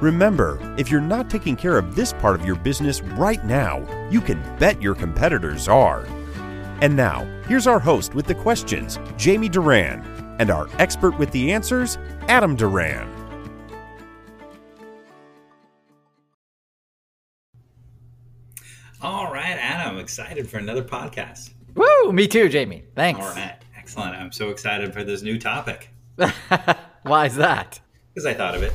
Remember, if you're not taking care of this part of your business right now, you can bet your competitors are. And now, here's our host with the questions, Jamie Duran, and our expert with the answers, Adam Duran. All right, Adam, excited for another podcast. Woo! Me too, Jamie. Thanks. All right, excellent. I'm so excited for this new topic Why is that? because I thought of it.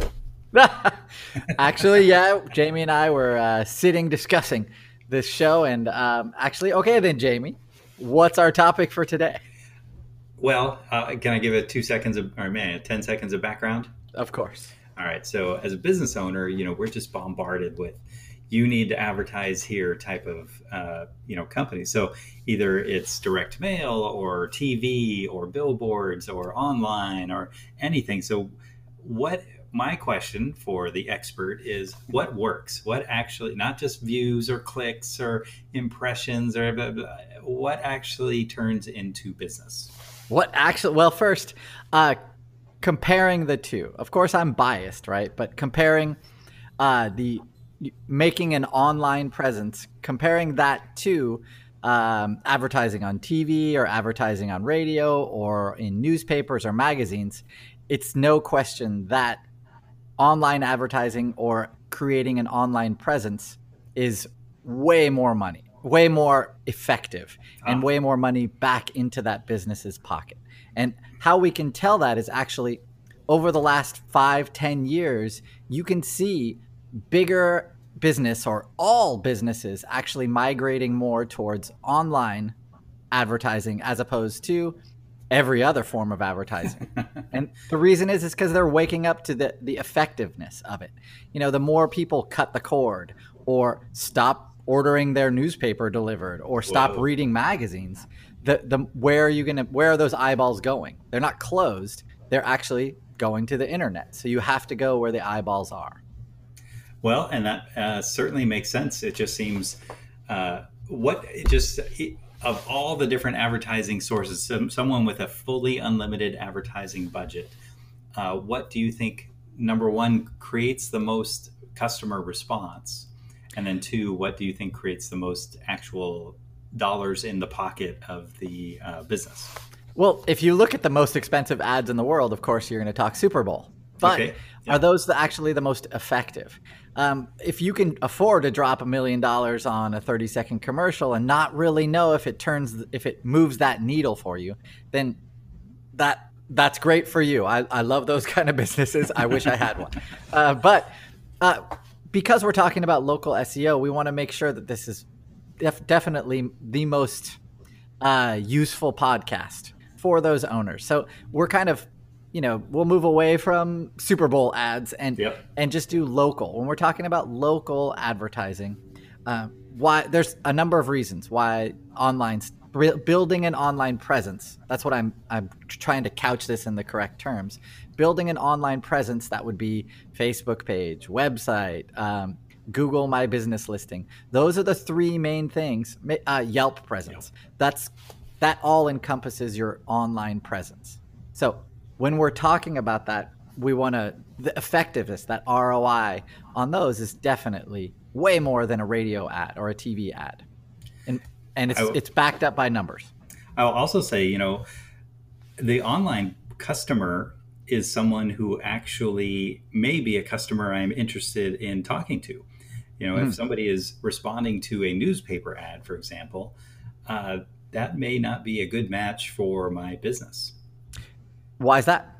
actually, yeah, Jamie and I were uh, sitting discussing this show, and um, actually, okay, then, Jamie, what's our topic for today? Well, uh, can I give it two seconds of, or man, 10 seconds of background? Of course. All right. So, as a business owner, you know, we're just bombarded with you need to advertise here type of, uh, you know, company. So, either it's direct mail or TV or billboards or online or anything. So, what my question for the expert is what works? What actually, not just views or clicks or impressions or blah, blah, what actually turns into business? What actually, well, first, uh, comparing the two. Of course, I'm biased, right? But comparing uh, the making an online presence, comparing that to um, advertising on TV or advertising on radio or in newspapers or magazines, it's no question that online advertising or creating an online presence is way more money, way more effective, and Ah. way more money back into that business's pocket. And how we can tell that is actually over the last five, ten years, you can see bigger business or all businesses actually migrating more towards online advertising as opposed to every other form of advertising. and the reason is is because they're waking up to the, the effectiveness of it. You know, the more people cut the cord or stop ordering their newspaper delivered or stop Whoa. reading magazines, the, the where are you gonna where are those eyeballs going? They're not closed. They're actually going to the internet. So you have to go where the eyeballs are. Well, and that uh, certainly makes sense. It just seems uh, what it just it, of all the different advertising sources, some, someone with a fully unlimited advertising budget, uh, what do you think? Number one, creates the most customer response, and then two, what do you think creates the most actual dollars in the pocket of the uh, business? Well, if you look at the most expensive ads in the world, of course, you're going to talk Super Bowl. But Okay, yeah. are those the, actually the most effective? Um, if you can afford to drop a million dollars on a 30 second commercial and not really know if it turns, if it moves that needle for you, then that that's great for you. I, I love those kind of businesses. I wish I had one. Uh, but uh, because we're talking about local SEO, we want to make sure that this is def- definitely the most uh, useful podcast for those owners. So we're kind of, you know, we'll move away from Super Bowl ads and Yep. and just do local. When we're talking about local advertising, uh, why there's a number of reasons why online building an online presence. That's what I'm I'm trying to couch this in the correct terms. Building an online presence that would be Facebook page, website. Um, Google My Business listing. Those are the three main things. Uh, Yelp presence. That's that all encompasses your online presence. So when we're talking about that, we want to the effectiveness, that ROI on those is definitely way more than a radio ad or a TV ad, and and it's w- it's backed up by numbers. I'll also say, you know, the online customer is someone who actually may be a customer I'm interested in talking to. You know, if somebody is responding to a newspaper ad, for example, uh, that may not be a good match for my business. Why is that?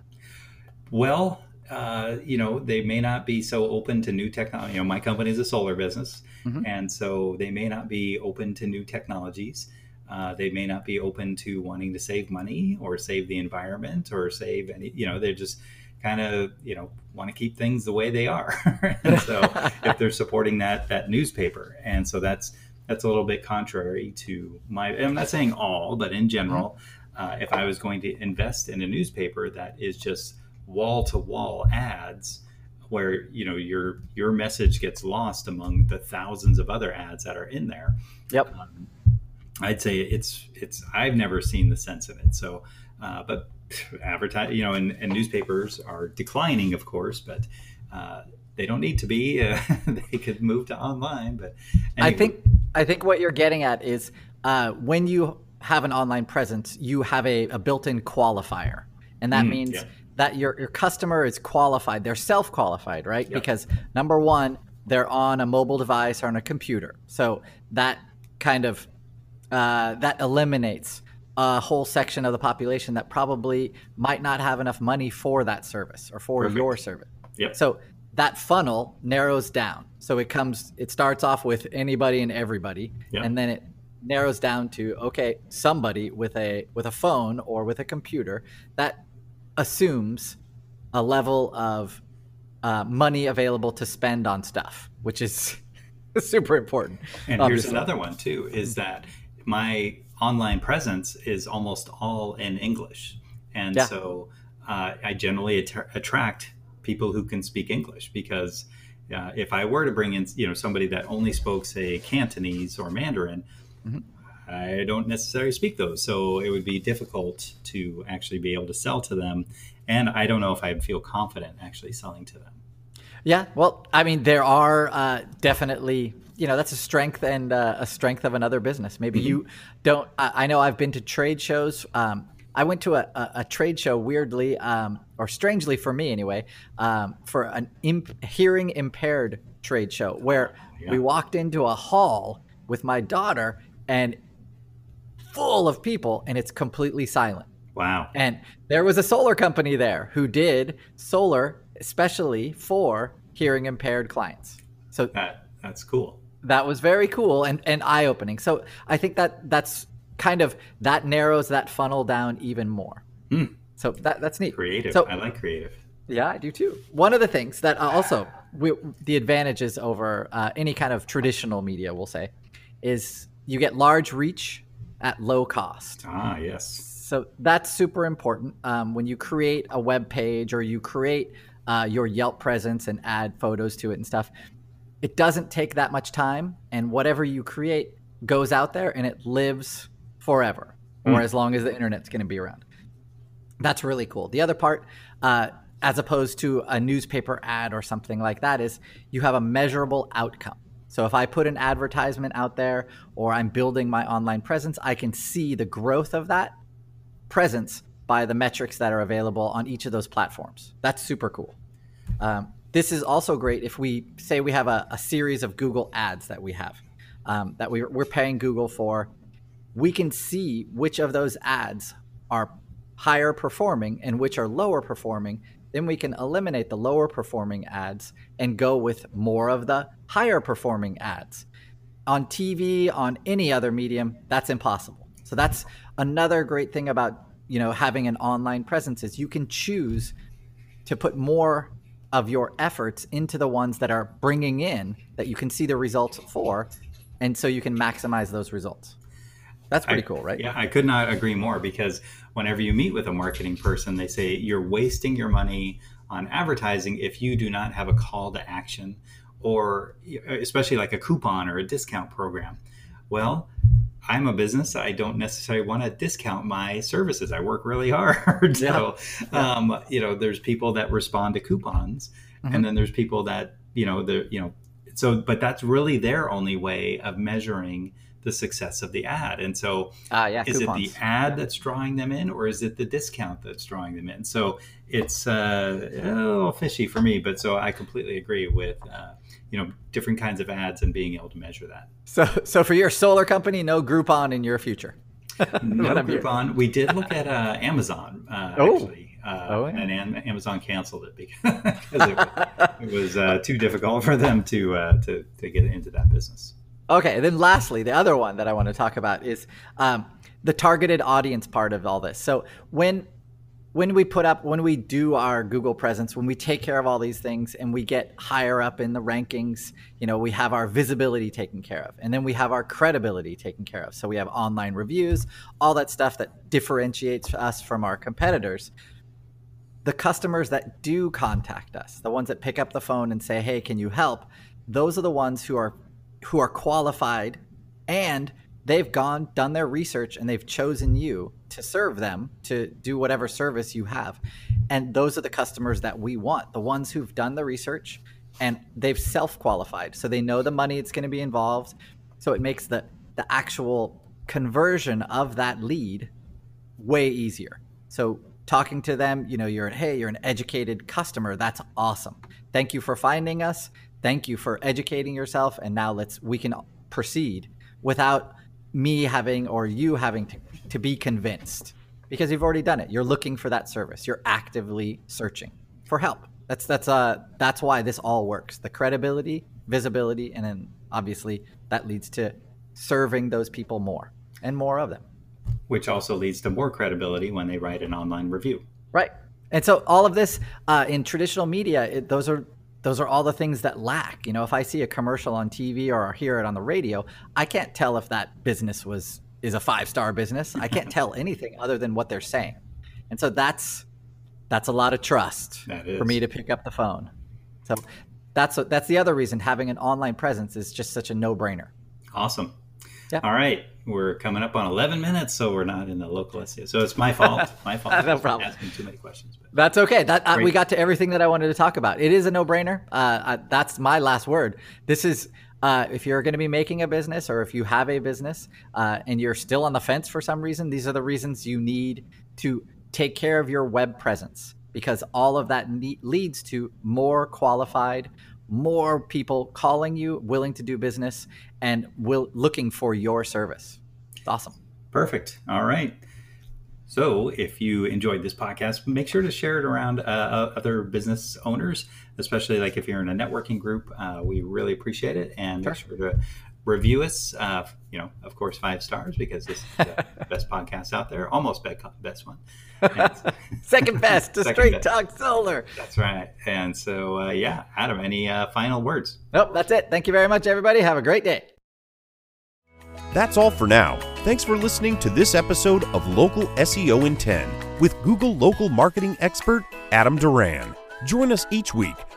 Well, uh, you know, they may not be so open to new technology. You know, my company is a solar business, Mhm. and so they may not be open to new technologies. Uh, they may not be open to wanting to save money or save the environment or save any. You know, they're just kind of you know want to keep things the way they are. and so if they're supporting that that newspaper, and so that's that's a little bit contrary to my. I'm not saying all, but in general, uh, if I was going to invest in a newspaper that is just wall to wall ads, where you know your your message gets lost among the thousands of other ads that are in there. Yep. Um, I'd say it's it's I've never seen the sense of it. So, uh, but advertise, you know, and, and, newspapers are declining, of course, but uh, they don't need to be. Uh, they could move to online. But anyway. I think I think what you're getting at is uh, when you have an online presence, you have a, a built-in qualifier, and that mm, means. Yeah. That your, your customer is qualified, they're self qualified, right? Yep. Because number one, they're on a mobile device or on a computer. So that kind of uh, that eliminates a whole section of the population that probably might not have enough money for that service or for Perfect. your service. Yep. So that funnel narrows down. So it comes, it starts off with anybody and everybody, yep. and then it narrows down to okay, somebody with a with a phone or with a computer that assumes a level of uh, money available to spend on stuff, which is super important. And obviously. here's another one too: is that my online presence is almost all in English, and yeah. so uh, I generally att- attract people who can speak English because uh, if I were to bring in you know somebody that only spoke say Cantonese or Mandarin. Mm-hmm. I don't necessarily speak those, so it would be difficult to actually be able to sell to them, and I don't know if I'd feel confident actually selling to them. Yeah, well, I mean, there are uh, definitely you know that's a strength and uh, a strength of another business. Maybe mm-hmm. you don't. I, I, know I've been to trade shows. Um, I went to a, a, a trade show weirdly, um, or strangely for me anyway, um, for an imp- hearing impaired trade show where yeah. we walked into a hall with my daughter and full of people, and it's completely silent. Wow. And there was a solar company there who did solar especially for hearing impaired clients. So that, that's cool that was very cool and, and eye opening. So I think that that's kind of that narrows that funnel down even more. Mm. So that that's neat. Creative. So, I like creative. Yeah, I do too. One of the things that uh, also we, the advantages over uh, any kind of traditional media, we'll say, is you get large reach at low cost. Ah, yes. So that's super important um, when you create a web page or you create uh, your Yelp presence and add photos to it and stuff it doesn't take that much time and whatever you create goes out there and it lives forever mm. or as long as the internet's going to be around that's really cool the other part uh, as opposed to a newspaper ad or something like that is you have a measurable outcome so if i put an advertisement out there or i'm building my online presence i can see the growth of that presence by the metrics that are available on each of those platforms that's super cool um, this is also great if we say we have a, a series of Google ads that we have um, that we, we're paying Google for. We can see which of those ads are higher performing and which are lower performing. Then we can eliminate the lower performing ads and go with more of the higher performing ads. On TV, on any other medium, that's impossible. So that's another great thing about you know having an online presence is you can choose to put more of your efforts into the ones that are bringing in that you can see the results for and so you can maximize those results that's pretty I, cool right yeah i could not agree more because whenever you meet with a marketing person they say you're wasting your money on advertising if you do not have a call to action or especially like a coupon or a discount program well I'm a business. I don't necessarily want to discount my services. I work really hard. so, yeah. um, you know, there's people that respond to coupons, mm-hmm. and then there's people that you know the you know. So, but that's really their only way of measuring the success of the ad. And so, uh, yeah, is coupons. it the ad that's drawing them in, or is it the discount that's drawing them in? So it's uh, a little fishy for me. But so I completely agree with uh, you know different kinds of ads and being able to measure that. So, so for your solar company, no Groupon in your future. no Groupon. We did look at uh, Amazon uh, oh. actually. Uh, oh, yeah. and Amazon canceled it because it was, it was uh, too difficult for them to, uh, to to get into that business. Okay, then lastly, the other one that I want to talk about is um, the targeted audience part of all this. So when when we put up when we do our google presence when we take care of all these things and we get higher up in the rankings you know we have our visibility taken care of and then we have our credibility taken care of so we have online reviews all that stuff that differentiates us from our competitors the customers that do contact us the ones that pick up the phone and say hey can you help? Those are the ones who are who are qualified and they've gone done their research and they've chosen you to serve them to do whatever service you have. And those are the customers that we want the ones who've done the research and they've self-qualified. So they know the money it's going to be involved. So it makes the the actual conversion of that lead way easier. So talking to them you know you're hey you're an educated customer that's awesome thank you for finding us thank you for educating yourself and now let's we can proceed without me having or you having to, to be convinced because you've already done it. You're looking for that service. You're actively searching for help. That's that's uh that's why this all works. The credibility, visibility, and then obviously that leads to serving those people more and more of them. Which also leads to more credibility when they write an online review. Right. And so all of this uh, in traditional media, it, those are those are all the things that lack. You know, if I see a commercial on TV or hear it on the radio, I can't tell if that business was is a five star business. I can't tell anything other than what they're saying, and so that's that's a lot of trust for me to pick up the phone. So that's that's the other reason having an online presence is just such a no brainer. Awesome. Yep. All right, we're coming up on 11 minutes, so we're not in the local SEO. So it's my fault. My fault. no problem. Asking too many questions. But. That's okay. That uh, we got to everything that I wanted to talk about. It is a no-brainer. Uh, uh, that's my last word. This is uh, if you're going to be making a business or if you have a business uh, and you're still on the fence for some reason, these are the reasons you need to take care of your web presence because all of that ne- leads to more qualified, more people calling you, willing to do business, and will looking for your service. It's awesome. Perfect. All right. So, if you enjoyed this podcast, make sure to share it around uh, uh, other business owners, especially like if you're in a networking group. Uh, we really appreciate it, and sure. make sure to review us. Uh, you know, of course, five stars because this is the best podcast out there, almost best one. Second best to Straight best. Talk Solar. That's right. And so, uh, yeah, Adam, any uh, final words? Nope, that's it. Thank you very much, everybody. Have a great day. That's all for now. Thanks for listening to this episode of Local SEO in 10 with Google local marketing expert Adam Duran. Join us each week